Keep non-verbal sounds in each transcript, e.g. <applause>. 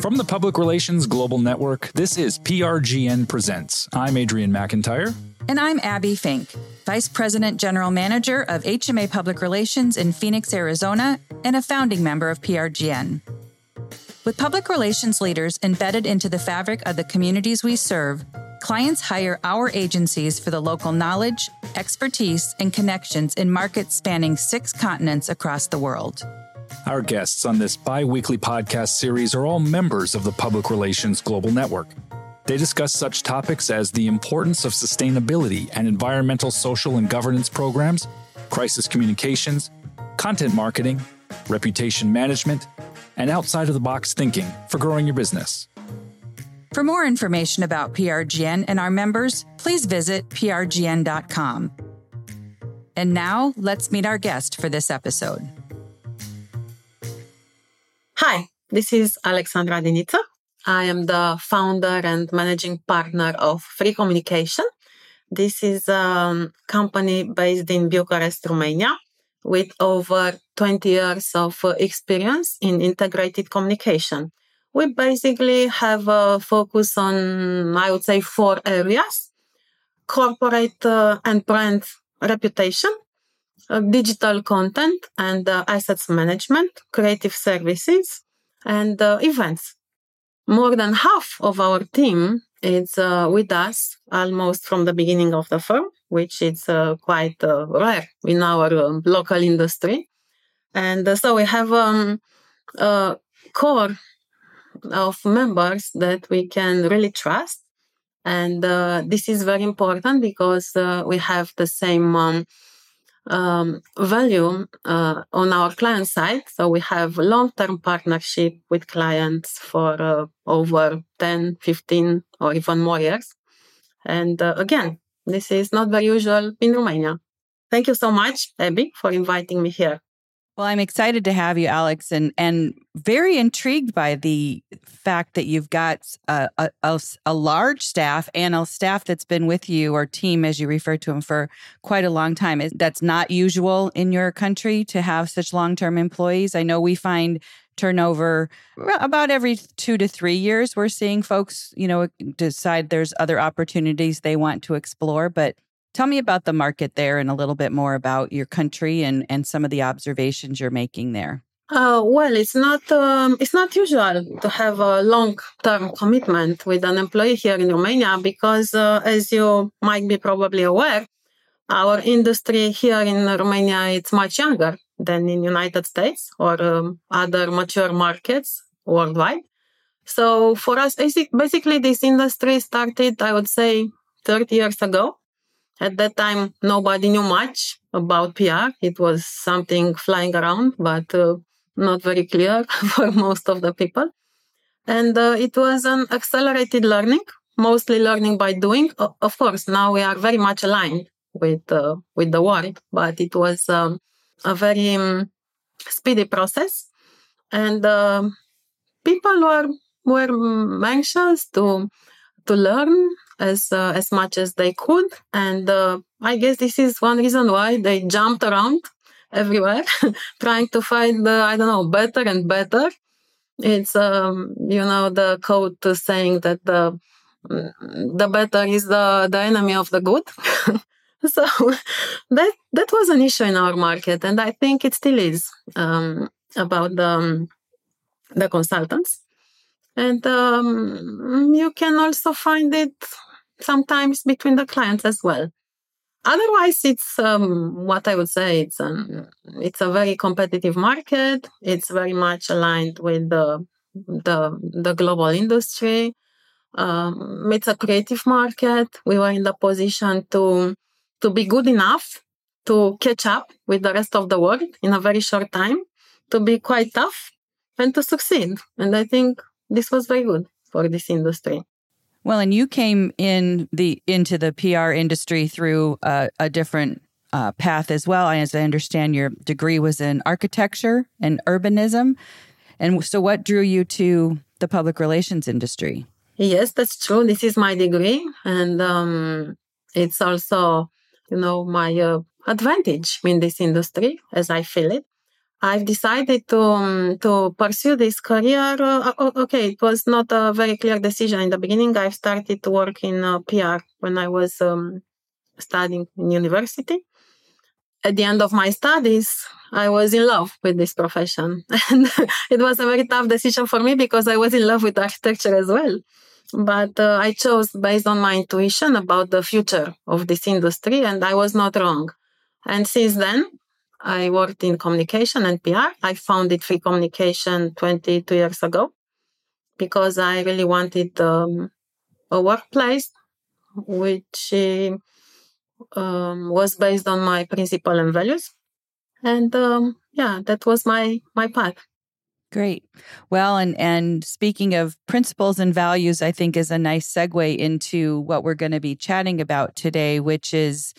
From the Public Relations Global Network, this is PRGN Presents. I'm Adrian McIntyre. And I'm Abbie Fink, Vice President General Manager of HMA Public Relations in Phoenix, Arizona, and a founding member of PRGN. With public relations leaders embedded into the fabric of the communities we serve, clients hire our agencies for the local knowledge, expertise, and connections in markets spanning six continents across the world. Our guests on this bi weekly podcast series are all members of the Public Relations Global Network. They discuss such topics as the importance of sustainability and environmental, social, and governance programs, crisis communications, content marketing, reputation management, and outside of the box thinking for growing your business. For more information about PRGN and our members, please visit prgn.com. And now, let's meet our guest for this episode. Hi, this is Alexandra Diniță. I am the founder and managing partner of Free Communication. This is a company based in Bucharest, Romania, with over 20 years of experience in integrated communication. We basically have a focus on, I would say, four areas corporate uh, and brand reputation, digital content and uh, assets management, creative services, and uh, events. More than half of our team is uh, with us almost from the beginning of the firm, which is uh, quite rare in our um, local industry. And so we have um, a core of members that we can really trust. And this is very important because we have the same um, um, value uh, on our client side. So we have long-term partnership with clients for uh, over 10, 15, or even more years. And uh, again, this is not very usual in Romania. Thank you so much, Abbie, for inviting me here. Well, I'm excited to have you, Alex, and and very intrigued by the fact that you've got a, a, a, large staff and a staff that's been with you or team, as you refer to them, for quite a long time. That's not usual in your country to have such long term employees. I know we find turnover about every two to three years. We're seeing folks, you know, decide there's other opportunities they want to explore, but Tell me about the market there and a little bit more about your country and, and some of the observations you're making there. Uh, well, it's not um, it's not usual to have a long term commitment with an employee here in Romania because, uh, as you might be probably aware, our industry here in Romania it's much younger than in United States or um, other mature markets worldwide. So for us, basically, this industry started, I would say, 30 years ago at that time, nobody knew much about PR. It was something flying around, but uh, not very clear <laughs> for most of the people. And uh, it was an accelerated learning, mostly learning by doing. Of course, now we are very much aligned with uh, with the world, but it was um, a very um, speedy process, and uh, people were were anxious to to learn as uh, as much as they could. And uh, i guess this is one reason why they jumped around <laughs> everywhere <laughs> trying to find i don't know better and better. It's um, you know the quote saying that the the better is the the enemy of the good. <laughs> So that that was an issue in our market and i think it still is um, about the um, the consultants. And um, you can also find it sometimes between the clients as well. Otherwise, it's um, what I would say. It's um, it's a very competitive market. It's very much aligned with the the the global industry. Um, it's a creative market. We were in the position to to be good enough to catch up with the rest of the world in a very short time, to be quite tough, and to succeed. And I think this was very good for this industry. Well, and you came in the into the PR industry through a, a different uh, path as well. As I understand, your degree was in architecture and urbanism. And so, what drew you to the public relations industry? Yes, that's true. This is my degree, and um, it's also, you know, my uh, advantage in this industry as I feel it. I've decided to um, to pursue this career. Uh, okay, it was not a very clear decision in the beginning. I started to work in uh, PR when I was um, studying in university. At the end of my studies, I was in love with this profession, <laughs> and it was a very tough decision for me because I was in love with architecture as well. But uh, I chose based on my intuition about the future of this industry, and I was not wrong. And since then, I worked in communication and PR. I founded Free Communication 22 years ago because I really wanted um, a workplace which um, was based on my principle and values. And um, yeah, that was my my path. Great. Well, and and speaking of principles and values, I think is a nice segue into what we're going to be chatting about today, which is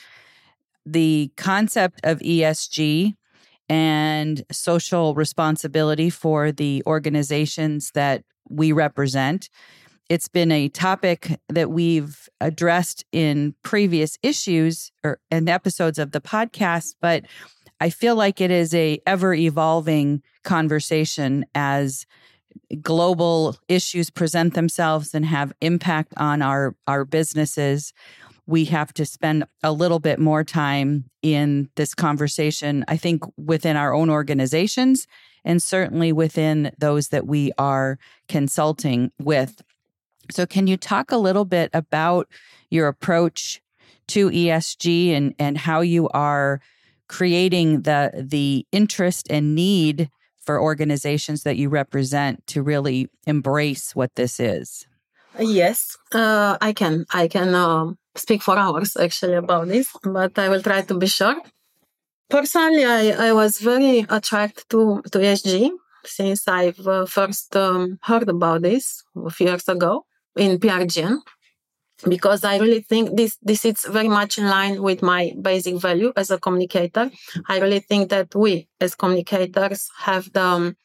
the concept of ESG and social responsibility for the organizations that we represent. It's been a topic that we've addressed in previous issues or in episodes of the podcast, but I feel like it is a ever evolving conversation as global issues present themselves and have impact on our our businesses we have to spend a little bit more time in this conversation, I think, within our own organizations and certainly within those that we are consulting with. So, can you talk a little bit about your approach to ESG and, and how you are creating the, the interest and need for organizations that you represent to really embrace what this is? Yes, uh, I can. I can um, speak for hours actually about this, but I will try to be short. Personally, I, I was very attracted to, to ESG since I've uh, first um, heard about this a few years ago in PRGN because I really think this this is very much in line with my basic value as a communicator. I really think that we as communicators have the um,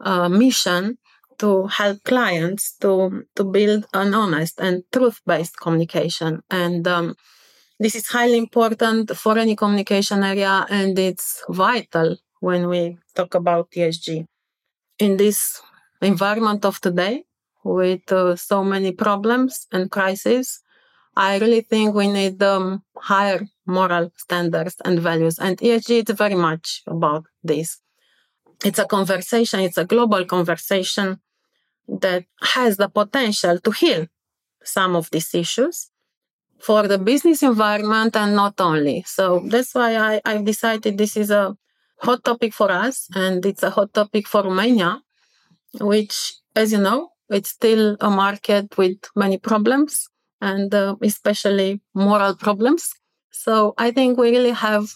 uh, mission to help clients to to build an honest and truth-based communication. And um, this is highly important for any communication area and it's vital when we talk about ESG in this environment of today with uh, so many problems and crises I really think we need um, higher moral standards and values. And ESG is very much about this it's a conversation, it's a global conversation that has the potential to heal some of these issues for the business environment and not only. So that's why I, I decided this is a hot topic for us and it's a hot topic for Romania, which, as you know, it's still a market with many problems and uh, especially moral problems. So I think we really have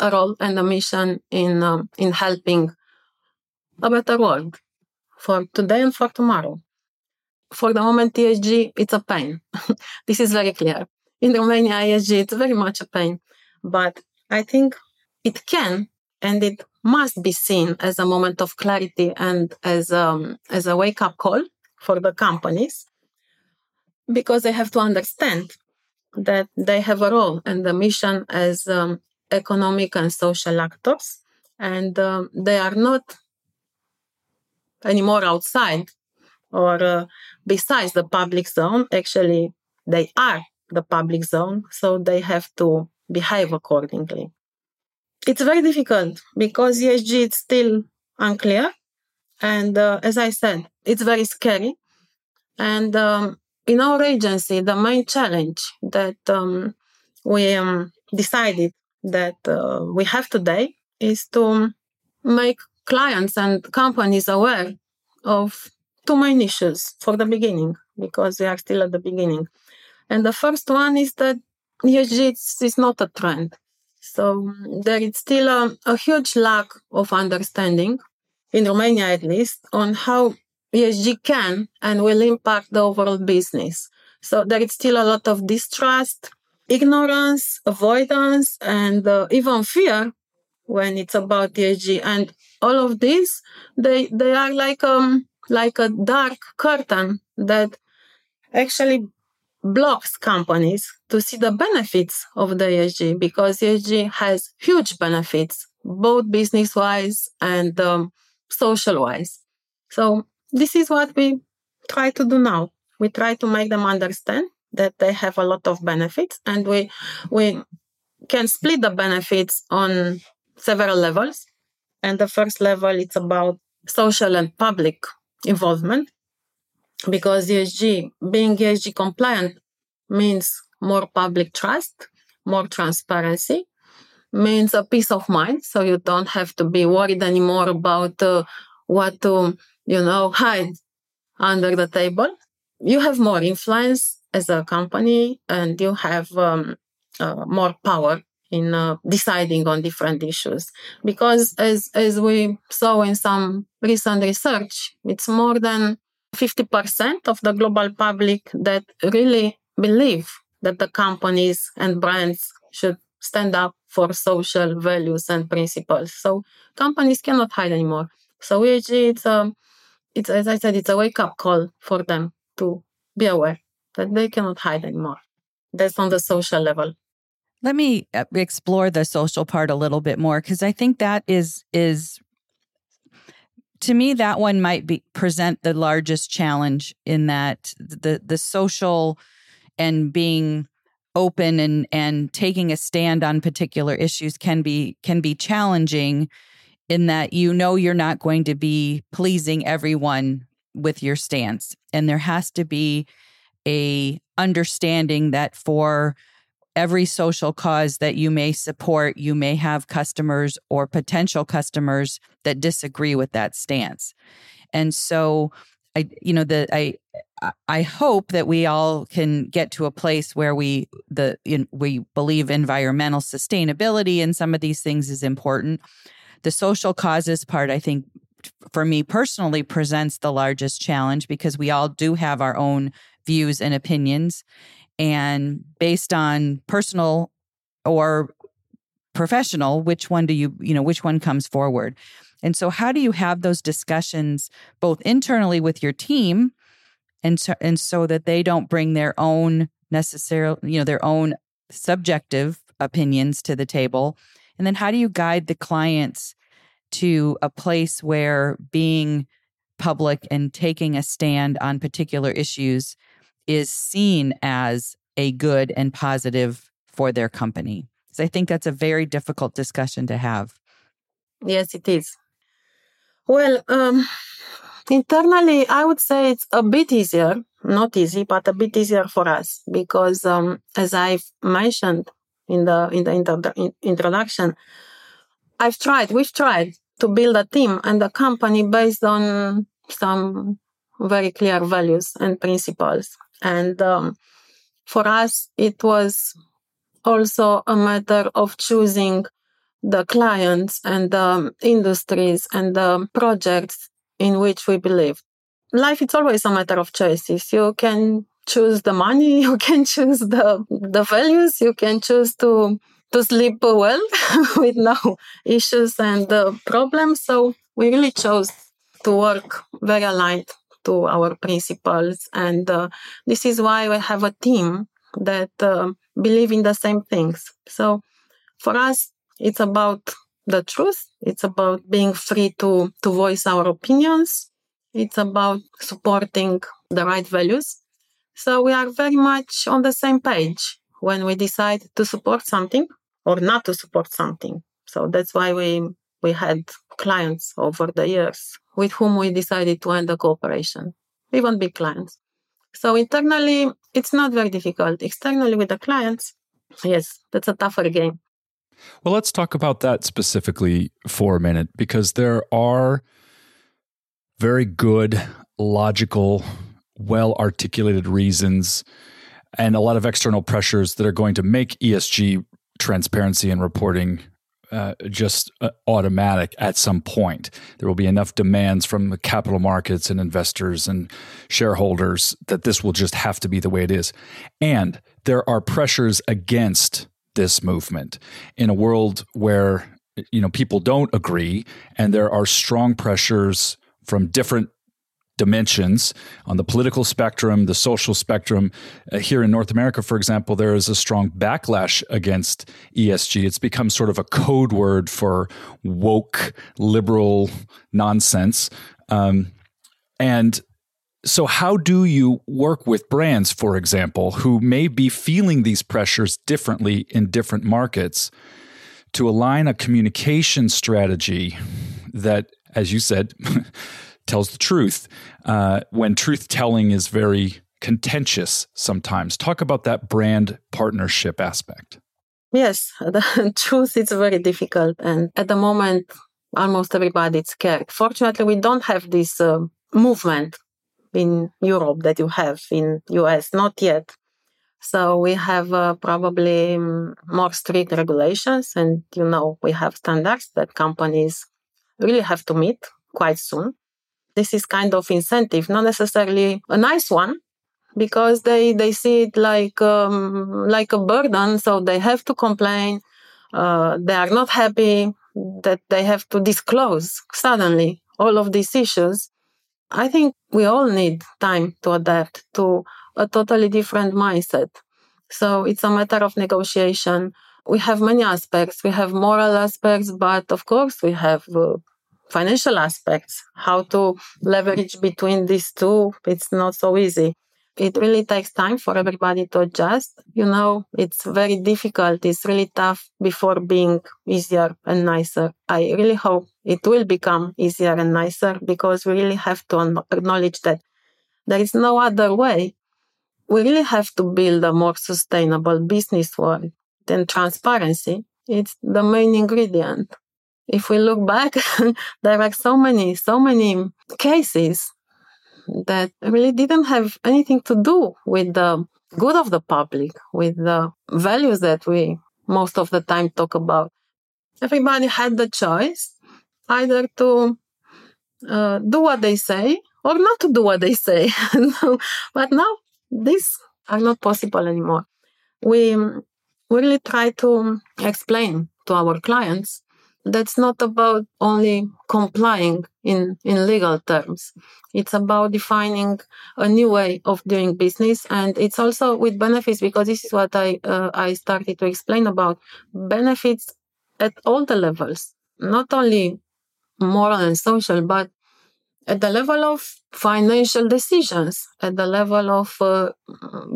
a role and a mission in um, in helping a better world for today and for tomorrow. For the moment, ESG, it's a pain. <laughs> this is very clear. In Romania, ESG, it's very much a pain. But I think it can and it must be seen as a moment of clarity and as, um, as a wake up call for the companies because they have to understand that they have a role and a mission as um, economic and social actors and um, they are not anymore outside or uh, besides the public zone. Actually, they are the public zone, so they have to behave accordingly. It's very difficult because ESG is still unclear. And uh, as I said, it's very scary. And um, in our agency, the main challenge that um, we um, decided that uh, we have today is to make clients and companies aware of two main issues for the beginning, because we are still at the beginning. And the first one is that ESG is not a trend. So there is still a, a huge lack of understanding, in Romania at least, on how ESG can and will impact the overall business. So there is still a lot of distrust, ignorance, avoidance, and uh, even fear when it's about ESG. And all of these, they, they are like, um, like a dark curtain that actually blocks companies to see the benefits of the ESG because ESG has huge benefits both business wise and um, social wise. So this is what we try to do now. We try to make them understand that they have a lot of benefits and we we can split the benefits on several levels. And the first level it's about social and public involvement because ESG being ESG compliant means more public trust, more transparency, means a peace of mind. So you don't have to be worried anymore about uh, what to, you know, hide under the table. You have more influence as a company and you have um, uh, more power in uh, deciding on different issues because as as we saw in some recent research it's more than 50% of the global public that really believe that the companies and brands should stand up for social values and principles. So companies cannot hide anymore. So ESG, it's um, it's as I said, it's a wake up call for them to be aware that they cannot hide anymore. That's on the social level. Let me uh, explore the social part a little bit more because I think that is is to me that one might be present the largest challenge in that the the social and being open and and taking a stand on particular issues can be can be challenging in that you know you're not going to be pleasing everyone with your stance. And there has to be a understanding that for every social cause that you may support you may have customers or potential customers that disagree with that stance and so i you know the i I hope that we all can get to a place where we the we believe environmental sustainability and some of these things is important. The social causes part, I think, for me personally, presents the largest challenge because we all do have our own views and opinions, and based on personal or professional, which one do you you know which one comes forward? And so, how do you have those discussions both internally with your team? and so, and so that they don't bring their own necessarily you know their own subjective opinions to the table and then how do you guide the clients to a place where being public and taking a stand on particular issues is seen as a good and positive for their company. So i think that's a very difficult discussion to have. Yes it is. Well um Internally, I would say it's a bit easier, not easy, but a bit easier for us because, um, as I've mentioned in the in the inter- in introduction, I've tried, we've tried to build a team and a company based on some very clear values and principles. And um, for us, it was also a matter of choosing the clients and the industries and the projects in which we believe. Life is always a matter of choices. You can choose the money, <laughs> you can choose the the values, you can choose to to sleep well <laughs> with no issues and uh, problems. So we really chose to work very aligned to our principles, and uh, this is why we have a team that uh, believe in the same things. So for us, it's about the truth. It's about being free to, to voice our opinions. It's about supporting the right values. So we are very much on the same page when we decide to support something or not to support something. So that's why we, we had clients over the years with whom we decided to end the cooperation, even big clients. So internally, it's not very difficult. Externally with the clients, yes, that's a tougher game. Well, let's talk about that specifically for a minute because there are very good, logical, well articulated reasons and a lot of external pressures that are going to make ESG transparency and reporting uh, just uh, automatic at some point. There will be enough demands from the capital markets and investors and shareholders that this will just have to be the way it is. And there are pressures against this movement in a world where you know people don't agree and there are strong pressures from different dimensions on the political spectrum, the social spectrum. Uh, here in North America, for example, there is a strong backlash against ESG. It's become sort of a code word for woke liberal nonsense. Um, and so, how do you work with brands, for example, who may be feeling these pressures differently in different markets to align a communication strategy that, as you said, <laughs> tells the truth uh, when truth telling is very contentious sometimes. Talk about that brand partnership aspect. Yes, <laughs> the truth is very difficult. And at the moment, almost everybody is scared. Fortunately, we don't have this uh, movement in Europe that you have in US, not yet. So we have uh, probably um, more strict regulations, and you know we have standards that companies really have to meet quite soon this is kind of incentive, not necessarily a nice one, because they they see it like um, like a burden, so they have to complain. Uh, they are not happy that they have to disclose suddenly all of these issues. I think we all need time to adapt to a totally different mindset. So it's a matter of negotiation. We have many aspects. We have moral aspects, but of course we have uh, financial aspects, how to leverage between these two. It's not so easy. It really takes time for everybody to adjust. You know, it's very difficult. It's really tough before being easier and nicer. I really hope it will become easier and nicer because we really have to acknowledge that there is no other way. We really have to build a more sustainable business world. Then transparency, it's the main ingredient if we look back, <laughs> there are so many, so many cases that really didn't have anything to do with the good of the public, with the values that we most of the time talk about. Everybody had the choice either to uh, do what they say or not to do what they say. <laughs> but now these are not possible anymore. We really try to explain to our clients that's not about only complying in, in legal terms. It's about defining a new way of doing business. And it's also with benefits because this is what I, uh, I started to explain about benefits at all the levels, not only moral and social, but at the level of financial decisions, at the level of uh,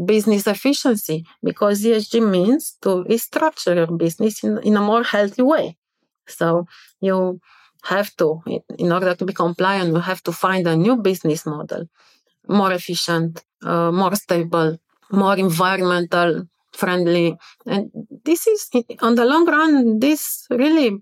business efficiency, because ESG means to restructure your business in, in a more healthy way. So you have to, in order to be compliant, you have to find a new business model, more efficient, uh, more stable, more environmental friendly. And this is, on the long run, this really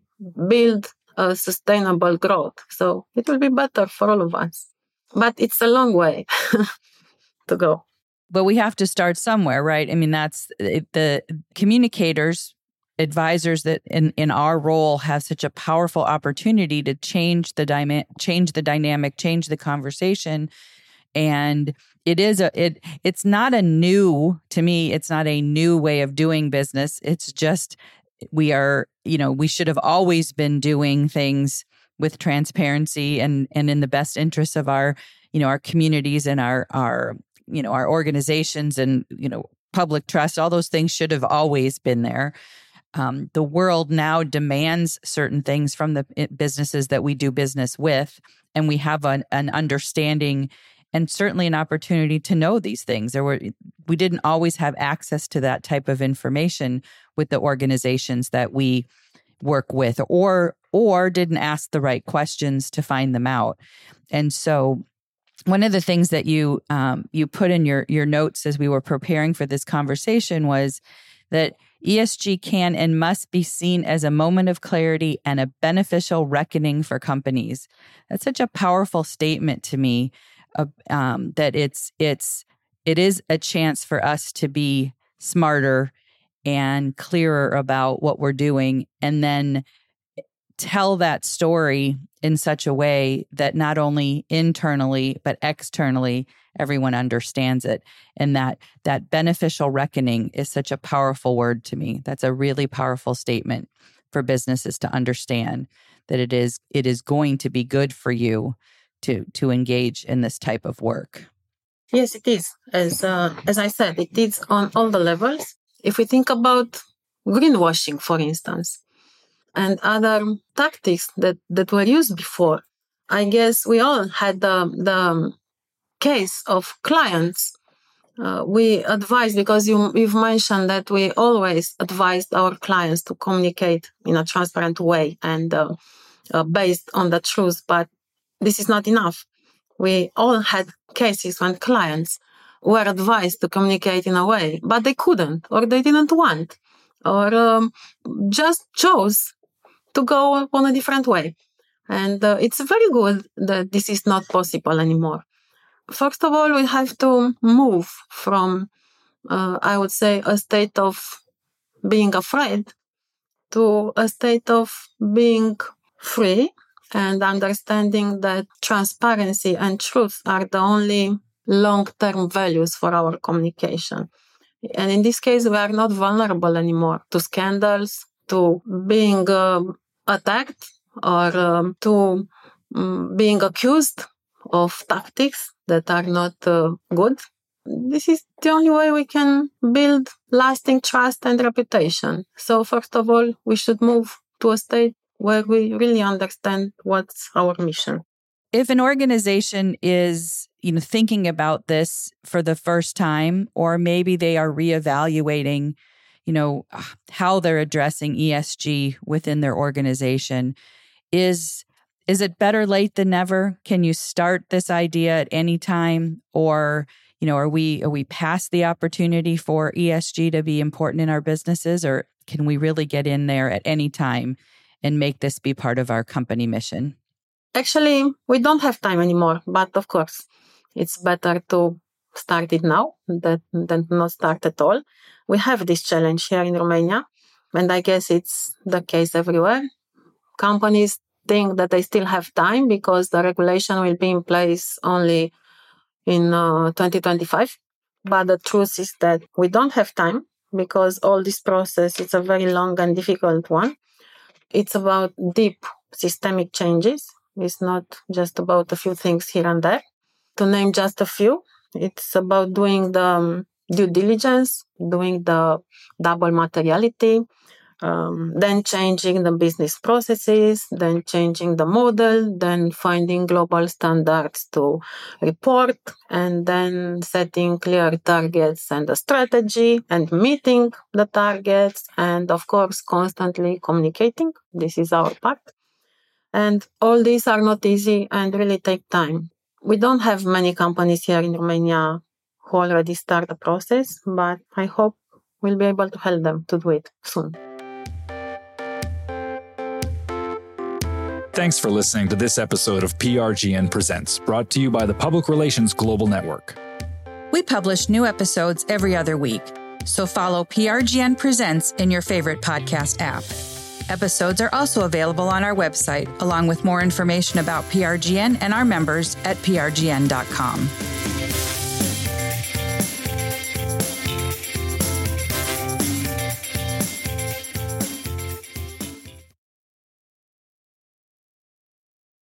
build a sustainable growth. So it will be better for all of us. But it's a long way <laughs> to go. But we have to start somewhere, right? I mean, that's the communicators advisors that in, in our role have such a powerful opportunity to change the dyma- change the dynamic, change the conversation. And it is a it it's not a new to me, it's not a new way of doing business. It's just we are, you know, we should have always been doing things with transparency and and in the best interests of our, you know, our communities and our our you know our organizations and you know public trust all those things should have always been there um, the world now demands certain things from the eh, businesses that we do business with, and we have an, an understanding and certainly an opportunity to know these things. There were we didn't always have access to that type of information with the organizations that we work with, or or didn't ask the right questions to find them out. And so, one of the things that you um, you put in your your notes as we were preparing for this conversation was that ESG can and must be seen as a moment of clarity and a beneficial reckoning for companies. That's such a powerful statement to me. Uh, um, that it's it's it is a chance for us to be smarter and clearer about what we're doing, and then tell that story in such a way that not only internally but externally everyone understands it and that that beneficial reckoning is such a powerful word to me that's a really powerful statement for businesses to understand that it is it is going to be good for you to to engage in this type of work. Yes, it is. As uh, as I said, it is on all the levels. If we think about greenwashing, for instance, and other tactics that, that were used before, I guess we all had the, the case of clients. Uh, we advise because you, you've mentioned that we always advised our clients to communicate in a transparent way and uh, uh, based on the truth, but this is not enough. We all had cases when clients were advised to communicate in a way, but they couldn't, or they didn't want, or um, just chose to go on a different way. And uh, it's very good that this is not possible anymore. First of all, we have to move from, uh, I would say, a state of being afraid to a state of being free and understanding that transparency and truth are the only long-term values for our communication. And in this case, we are not vulnerable anymore to scandals, to being uh, attacked, or um, to um, being accused of tactics that are not uh, good. This is the only way we can build lasting trust and reputation. So, first of all, we should move to a state where we really understand what's our mission. If an organization is, you know, thinking about this for the first time, or maybe they are reevaluating, you know, how they're addressing ESG within their organization, is is it better late than never? Can you start this idea at any time, or you know, are we are we past the opportunity for ESG to be important in our businesses, or can we really get in there at any time and make this be part of our company mission? Actually, we don't have time anymore, but of course, it's better to start it now than, than not start at all. We have this challenge here in Romania, and I guess it's the case everywhere. Companies think that they still have time because the regulation will be in place only in uh, 2025. But the truth is that we don't have time because all this process is a very long and difficult one. It's about deep systemic changes. It's not just about a few things here and there. To name just a few, it's about doing the um, due diligence, doing the double materiality, um, then changing the business processes, then changing the model, then finding global standards to report, and then setting clear targets and a strategy and meeting the targets, and of course, constantly communicating. This is our part. And all these are not easy and really take time. We don't have many companies here in Romania who already start the process, but I hope we'll be able to help them to do it soon. Thanks for listening to this episode of PRGN Presents, brought to you by the Public Relations Global Network. We publish new episodes every other week, so follow PRGN Presents in your favorite podcast app. Episodes are also available on our website, along with more information about PRGN and our members at prgn.com.